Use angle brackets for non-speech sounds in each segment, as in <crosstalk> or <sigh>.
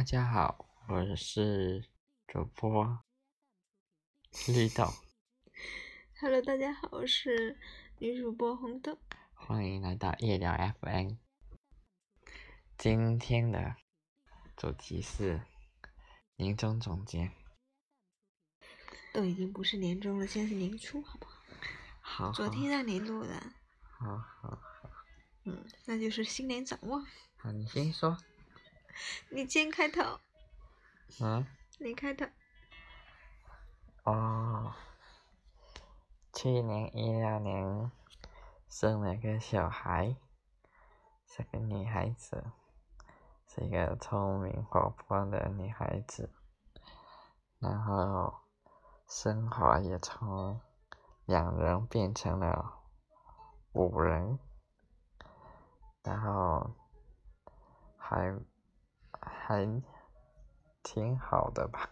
大家好，我是主播绿豆。<laughs> Hello，大家好，我是女主播红豆。欢迎来到夜聊 FM。今天的主题是年终总结。都已经不是年终了，现在是年初，好不好？好。昨天让你录的。好好好。嗯，那就是新年展望。好，你先说。<laughs> 你先开头。嗯。你开头。哦。去年一六年生了个小孩，是个女孩子，是一个聪明活泼的女孩子。然后，生活也从两人变成了五人，然后还。还挺好的吧，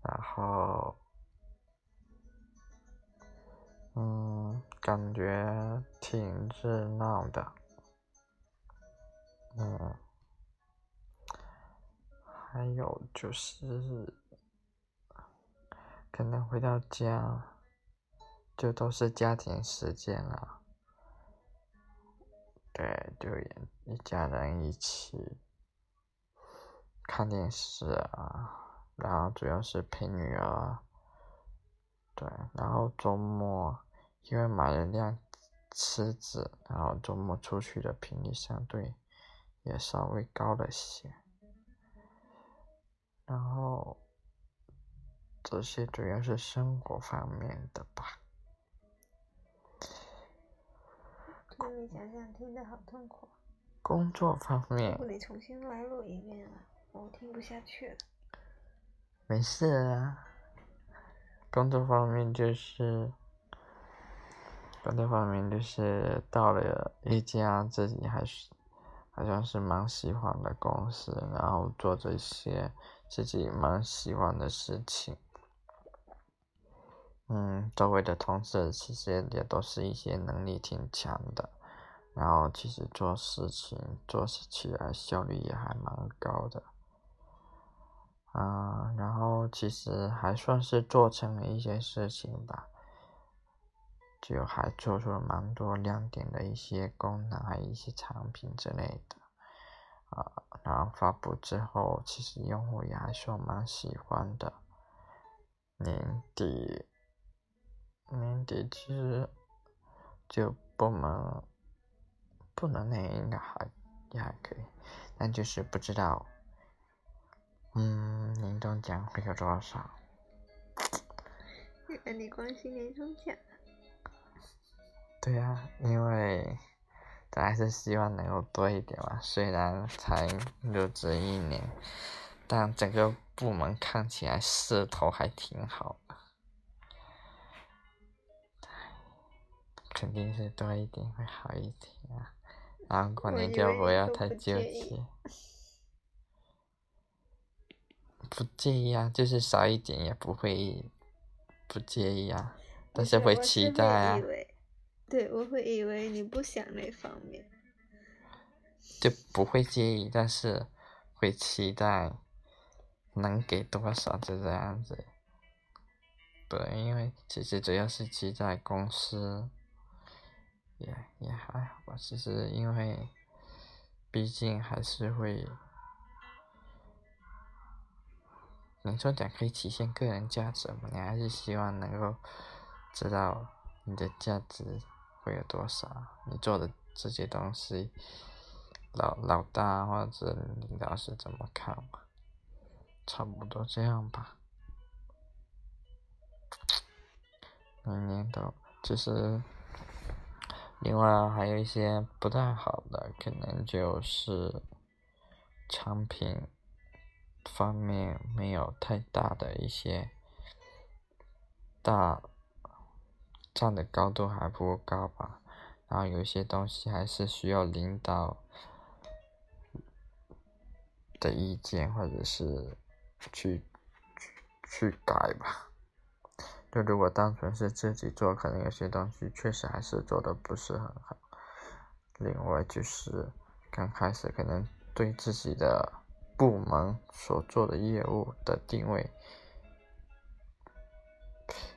然后，嗯，感觉挺热闹的，嗯，还有就是，可能回到家，就都是家庭时间了，对，就一家人一起。看电视啊，然后主要是陪女儿，对，然后周末因为买了辆车子，然后周末出去的频率相对也稍微高了些，然后这些主要是生活方面的吧。跟你想想，听得好痛苦。工作方面。我得重新来录一遍了。我听不下去了。没事啊，工作方面就是，工作方面就是到了一家自己还是，好像是蛮喜欢的公司，然后做这些自己蛮喜欢的事情。嗯，周围的同事其实也都是一些能力挺强的，然后其实做事情做起来效率也还蛮高的。啊，然后其实还算是做成了一些事情吧，就还做出了蛮多亮点的一些功能，还有一些产品之类的，啊，然后发布之后，其实用户也还算蛮喜欢的。年底，年底其实就部门不能那应该还也还可以，但就是不知道。嗯，年终奖会有多少？<laughs> 原来你关心年终奖。对啊，因为，咱还是希望能够多一点嘛。虽然才入职一年，但整个部门看起来势头还挺好的。肯定是多一点会好一点啊，然后过年就不要太纠结。不介意啊，就是少一点也不会不介意啊，但是会期待啊。对，我会以为你不想那方面。就不会介意，但是会期待能给多少就这样子。对，因为其实主要是期待公司，也也还好吧。其实因为毕竟还是会。年终奖可以体现个人价值嘛？你还是希望能够知道你的价值会有多少？你做的这些东西，老老大或者领导是怎么看嘛？差不多这样吧。每年都其实，另外还有一些不太好的，可能就是产品。方面没有太大的一些大站的高度还不够高吧，然后有一些东西还是需要领导的意见或者是去去改吧。就如果单纯是自己做，可能有些东西确实还是做的不是很好。另外就是刚开始可能对自己的。部门所做的业务的定位，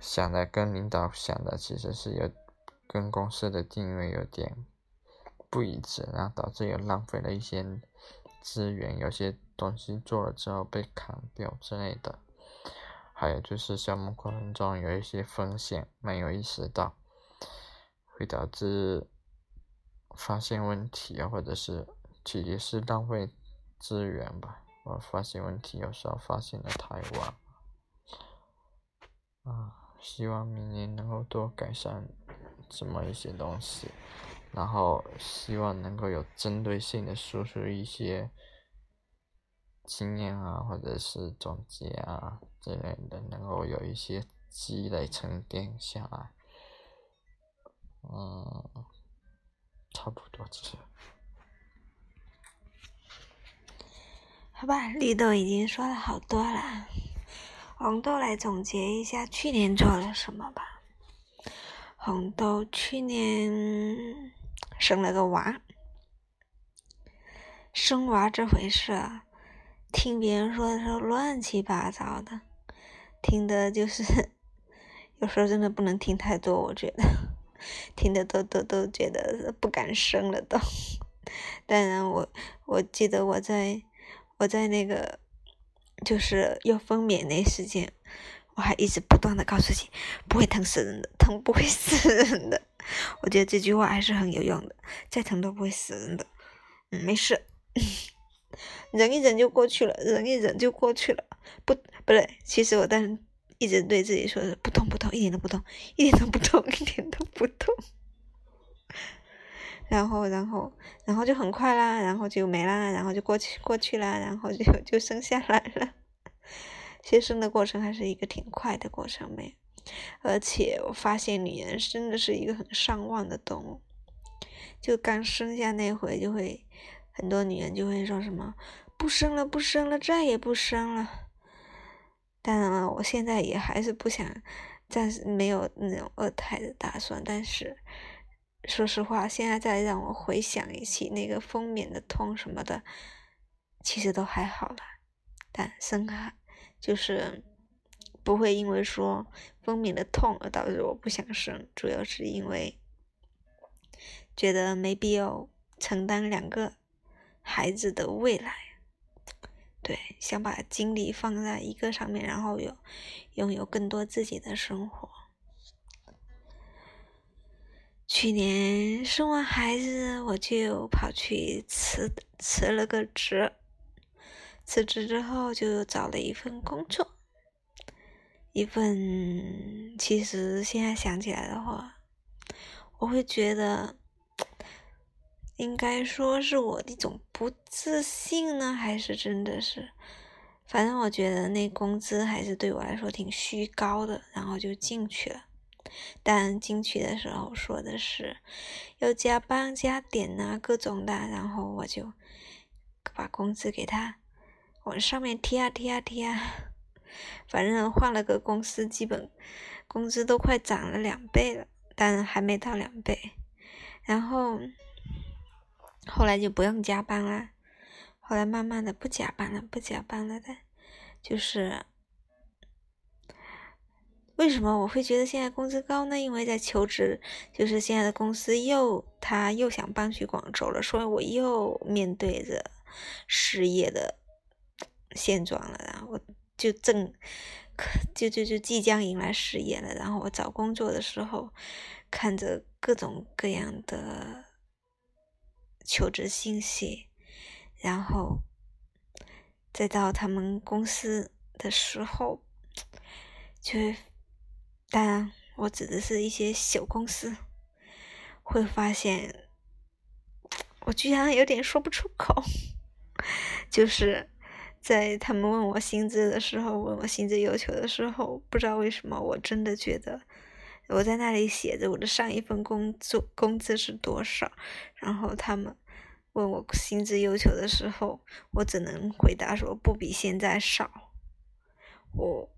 想的跟领导想的其实是有跟公司的定位有点不一致，然后导致有浪费了一些资源，有些东西做了之后被砍掉之类的。还有就是项目过程中有一些风险没有意识到，会导致发现问题，或者是其实是浪费资源吧。我发现问题有时候发现的太晚，啊，希望明年能够多改善这么一些东西，然后希望能够有针对性的输出一些。经验啊，或者是总结啊之类的，能够有一些积累沉淀下来，嗯，差不多这。好吧，绿豆已经说了好多了，红豆来总结一下去年做了什么吧。红豆去年生了个娃，生娃这回事啊。听别人说的时候乱七八糟的，听的就是有时候真的不能听太多，我觉得听的都都都觉得不敢生了都。<laughs> 当然，我我记得我在我在那个就是要分娩那时间，我还一直不断的告诉自己不会疼死人的，疼不会死人的。我觉得这句话还是很有用的，再疼都不会死人的。嗯，没事。<laughs> 忍一忍就过去了，忍一忍就过去了。不，不对，其实我当时一直对自己说的不痛不痛，一点都不痛，一点都不痛，一点都不痛。然后，然后，然后就很快啦，然后就没啦，然后就过去过去啦，然后就就生下来了。<laughs> 其实生的过程还是一个挺快的过程没？而且我发现女人真的是一个很上望的动物，就刚生下那回就会。很多女人就会说什么不生了，不生了，再也不生了。当然了，我现在也还是不想，暂时没有那种二胎的打算。但是，说实话，现在再让我回想一起那个分娩的痛什么的，其实都还好了。但生孩就是不会因为说分娩的痛而导致我不想生，主要是因为觉得没必要承担两个。孩子的未来，对，想把精力放在一个上面，然后有拥有更多自己的生活。去年生完孩子，我就跑去辞辞了个职，辞职之后就找了一份工作，一份其实现在想起来的话，我会觉得。应该说是我的一种不自信呢，还是真的是？反正我觉得那工资还是对我来说挺虚高的，然后就进去了。但进去的时候说的是要加班加点呐，各种的，然后我就把工资给他往上面贴啊贴啊贴啊。<laughs> 反正换了个公司，基本工资都快涨了两倍了，但还没到两倍。然后。后来就不用加班了，后来慢慢的不加班了，不加班了的，就是为什么我会觉得现在工资高呢？因为在求职，就是现在的公司又他又想搬去广州了，所以我又面对着失业的现状了，然后我就正就就就即将迎来失业了，然后我找工作的时候，看着各种各样的。求职信息，然后再到他们公司的时候，就会当然我指的是一些小公司，会发现我居然有点说不出口，<laughs> 就是在他们问我薪资的时候，问我薪资要求的时候，不知道为什么，我真的觉得我在那里写着我的上一份工作工资是多少。然后他们问我薪资要求的时候，我只能回答说不比现在少。我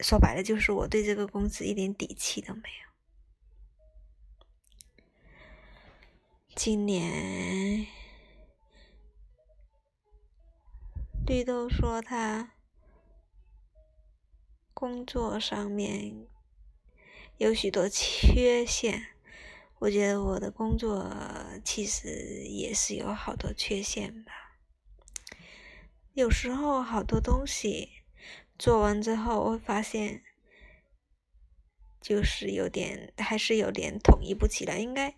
说白了就是我对这个工资一点底气都没有。今年绿豆说他工作上面有许多缺陷，我觉得我的工作其实也是有好多缺陷吧。有时候好多东西做完之后，我会发现就是有点还是有点统一不起来，应该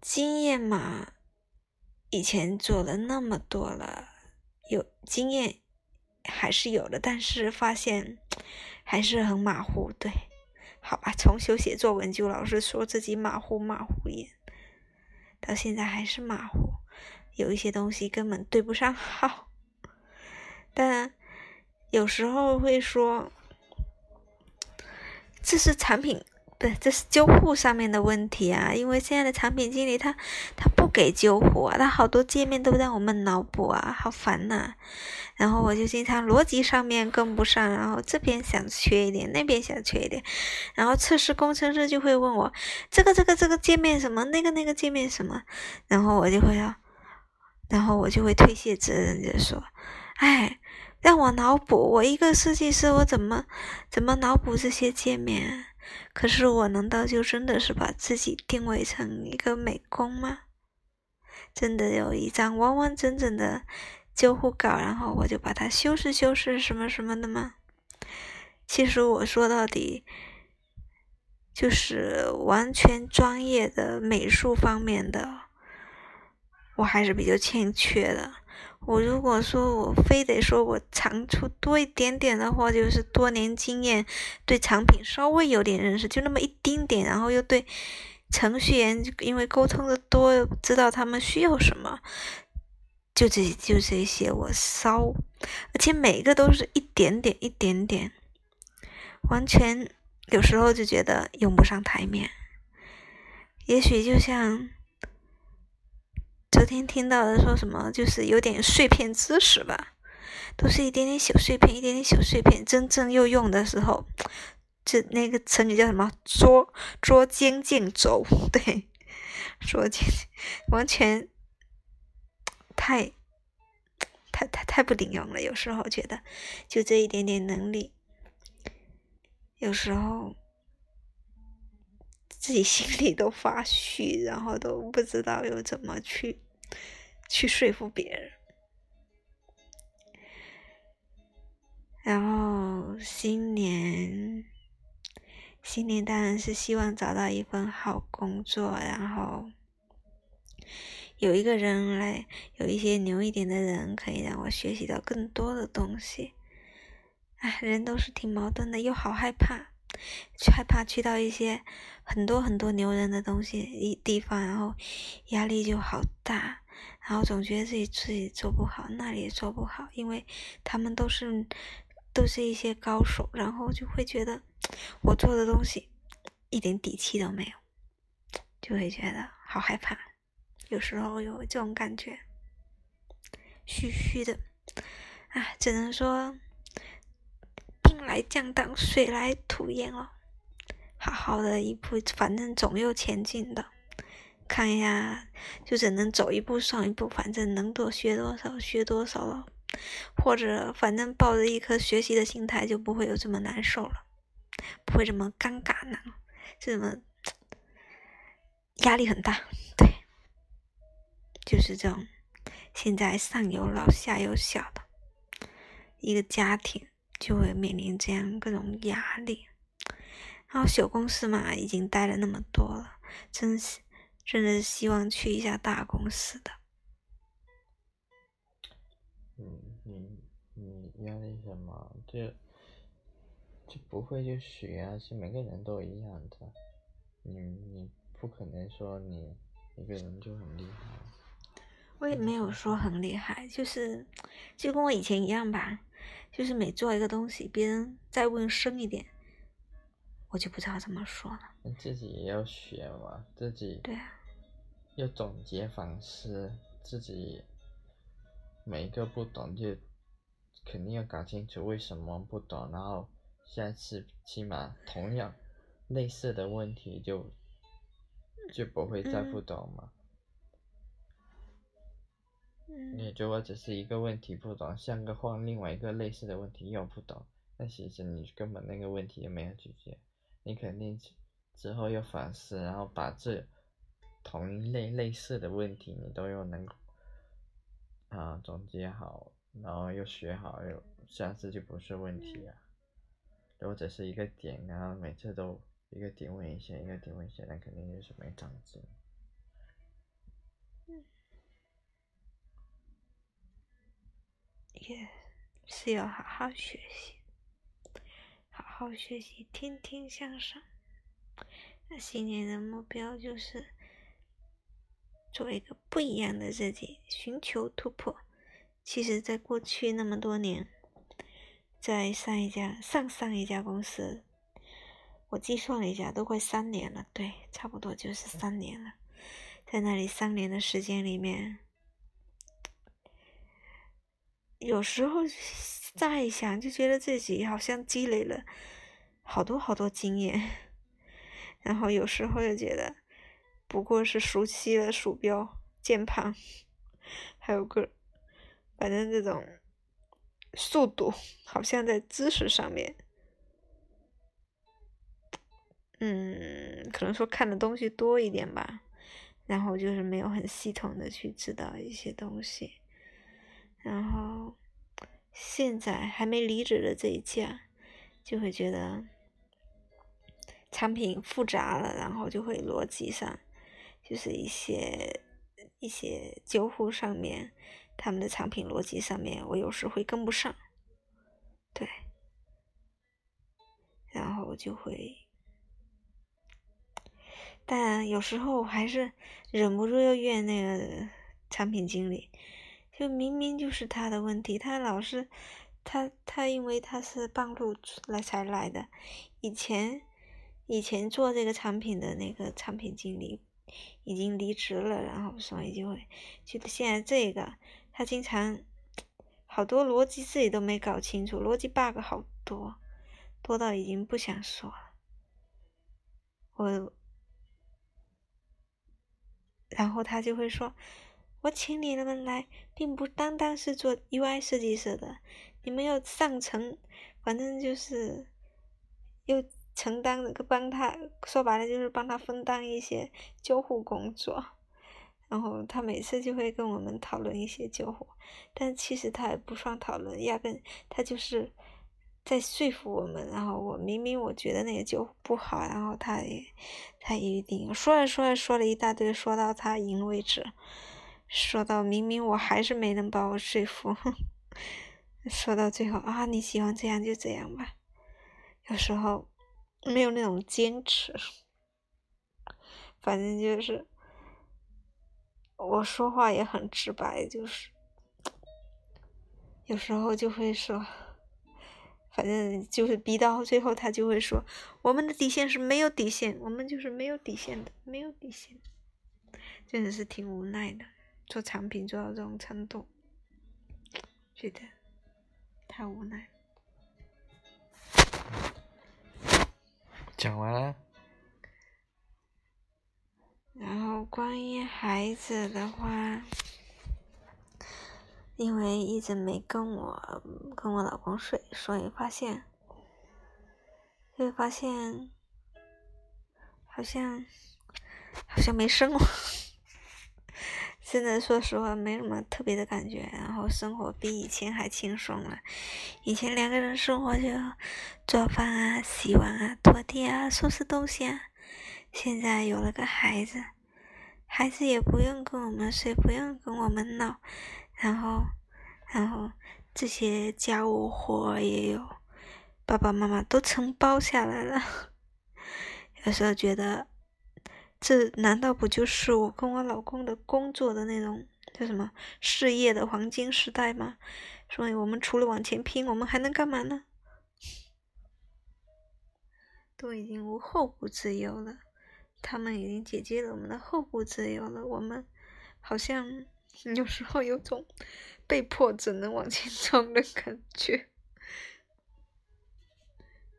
经验嘛，以前做了那么多了。有经验还是有的，但是发现还是很马虎。对，好吧，从小写作文就老是说自己马虎马虎眼到现在还是马虎，有一些东西根本对不上号。<laughs> 但有时候会说，这是产品。对，这是救护上面的问题啊！因为现在的产品经理他他不给救护啊，他好多界面都让我们脑补啊，好烦呐！然后我就经常逻辑上面跟不上，然后这边想缺一点，那边想缺一点，然后测试工程师就会问我这个这个这个界面什么，那个那个界面什么，然后我就会要，然后我就会推卸责任，就说，哎，让我脑补，我一个设计师，我怎么怎么脑补这些界面？可是我难道就真的是把自己定位成一个美工吗？真的有一张完完整整的救护稿，然后我就把它修饰修饰什么什么的吗？其实我说到底，就是完全专业的美术方面的，我还是比较欠缺的。我如果说我非得说我长处多一点点的话，就是多年经验，对产品稍微有点认识，就那么一丁点，然后又对程序员因为沟通的多，知道他们需要什么，就这就这些我稍，而且每个都是一点点一点点，完全有时候就觉得用不上台面，也许就像。昨天听到的说什么，就是有点碎片知识吧，都是一点点小碎片，一点点小碎片。真正要用的时候，这那个成语叫什么？捉捉襟见肘，对，捉襟完全太太太太不顶用了。有时候觉得，就这一点点能力，有时候自己心里都发虚，然后都不知道又怎么去。去说服别人，然后新年，新年当然是希望找到一份好工作，然后有一个人来，有一些牛一点的人可以让我学习到更多的东西。哎，人都是挺矛盾的，又好害怕，害怕去到一些很多很多牛人的东西一地方，然后压力就好大。然后总觉得自己自己做不好，那里也做不好，因为他们都是都是一些高手，然后就会觉得我做的东西一点底气都没有，就会觉得好害怕。有时候有这种感觉，虚虚的，啊，只能说兵来将挡，水来土掩哦。好好的一步，反正总有前进的。看一下，就只能走一步算一步，反正能多学多少学多少了，或者反正抱着一颗学习的心态，就不会有这么难受了，不会这么尴尬呢，这么压力很大，对，就是这种，现在上有老下有小的一个家庭，就会面临这样各种压力，然后小公司嘛，已经待了那么多了，真是。真的是希望去一下大公司的。嗯，你你压力什么？这这不会就学啊？是每个人都一样的。你你不可能说你一个人就很厉害。我也没有说很厉害，就是就跟我以前一样吧。就是每做一个东西，别人再问深一点。我就不知道怎么说了。你自己也要学嘛，自己对啊，要总结反思自己每一个不懂就肯定要搞清楚为什么不懂，然后下次起码同样类似的问题就就不会再不懂嘛。你如果只是一个问题不懂，像个换另外一个类似的问题又不懂，那其实你根本那个问题也没有解决，你肯定之后又反思，然后把这同一类类似的问题你都又能啊总结好，然后又学好，又下次就不是问题啊。如果只是一个点，然后每次都一个点问一下，一个点问一下，那肯定就是没长进。也是要好好学习，好好学习，天天向上。那新年的目标就是做一个不一样的自己，寻求突破。其实，在过去那么多年，在上一家、上上一家公司，我计算了一下，都快三年了，对，差不多就是三年了。在那里三年的时间里面。有时候再一想，就觉得自己好像积累了好多好多经验，<laughs> 然后有时候又觉得不过是熟悉了鼠标、键盘，还有个反正这种速度，好像在知识上面，嗯，可能说看的东西多一点吧，然后就是没有很系统的去知道一些东西。然后，现在还没离职的这一家，就会觉得产品复杂了，然后就会逻辑上，就是一些一些交互上面，他们的产品逻辑上面，我有时会跟不上，对，然后就会，但有时候还是忍不住要怨那个产品经理。就明明就是他的问题，他老是，他他因为他是半路来才来的，以前以前做这个产品的那个产品经理已经离职了，然后所以就会觉得现在这个他经常好多逻辑自己都没搞清楚，逻辑 bug 好多，多到已经不想说了，我，然后他就会说。我请你们来，并不单单是做 UI 设计师的，你们要上层，反正就是又承担那个帮他，说白了就是帮他分担一些交互工作。然后他每次就会跟我们讨论一些交互，但其实他也不算讨论，压根他就是在说服我们。然后我明明我觉得那个交互不好，然后他也他也一定说着说着说了一大堆，说到他赢为止。说到明明我还是没能把我说服，<laughs> 说到最后啊，你喜欢这样就这样吧。有时候没有那种坚持，反正就是我说话也很直白，就是有时候就会说，反正就是逼到最后，他就会说，我们的底线是没有底线，我们就是没有底线的，没有底线，真的是挺无奈的。做产品做到这种程度，觉得太无奈。讲完了。然后关于孩子的话，因为一直没跟我跟我老公睡，所以发现，会发现，好像好像没生我。真的，说实话，没什么特别的感觉。然后生活比以前还轻松了。以前两个人生活就做饭啊、洗碗啊、拖地啊、收拾东西啊。现在有了个孩子，孩子也不用跟我们睡，不用跟我们闹。然后，然后这些家务活也有爸爸妈妈都承包下来了。<laughs> 有时候觉得。这难道不就是我跟我老公的工作的那种叫什么事业的黄金时代吗？所以我们除了往前拼，我们还能干嘛呢？都已经无后顾之忧了，他们已经解决了我们的后顾之忧了。我们好像 <laughs> 有时候有种被迫只能往前冲的感觉，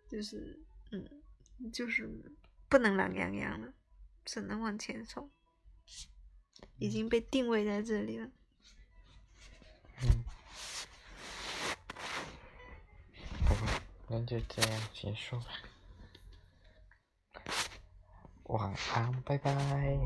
就是嗯，就是不能懒洋洋了。只能往前走，已经被定位在这里了。嗯，好吧，那就这样结束吧。晚安，拜拜。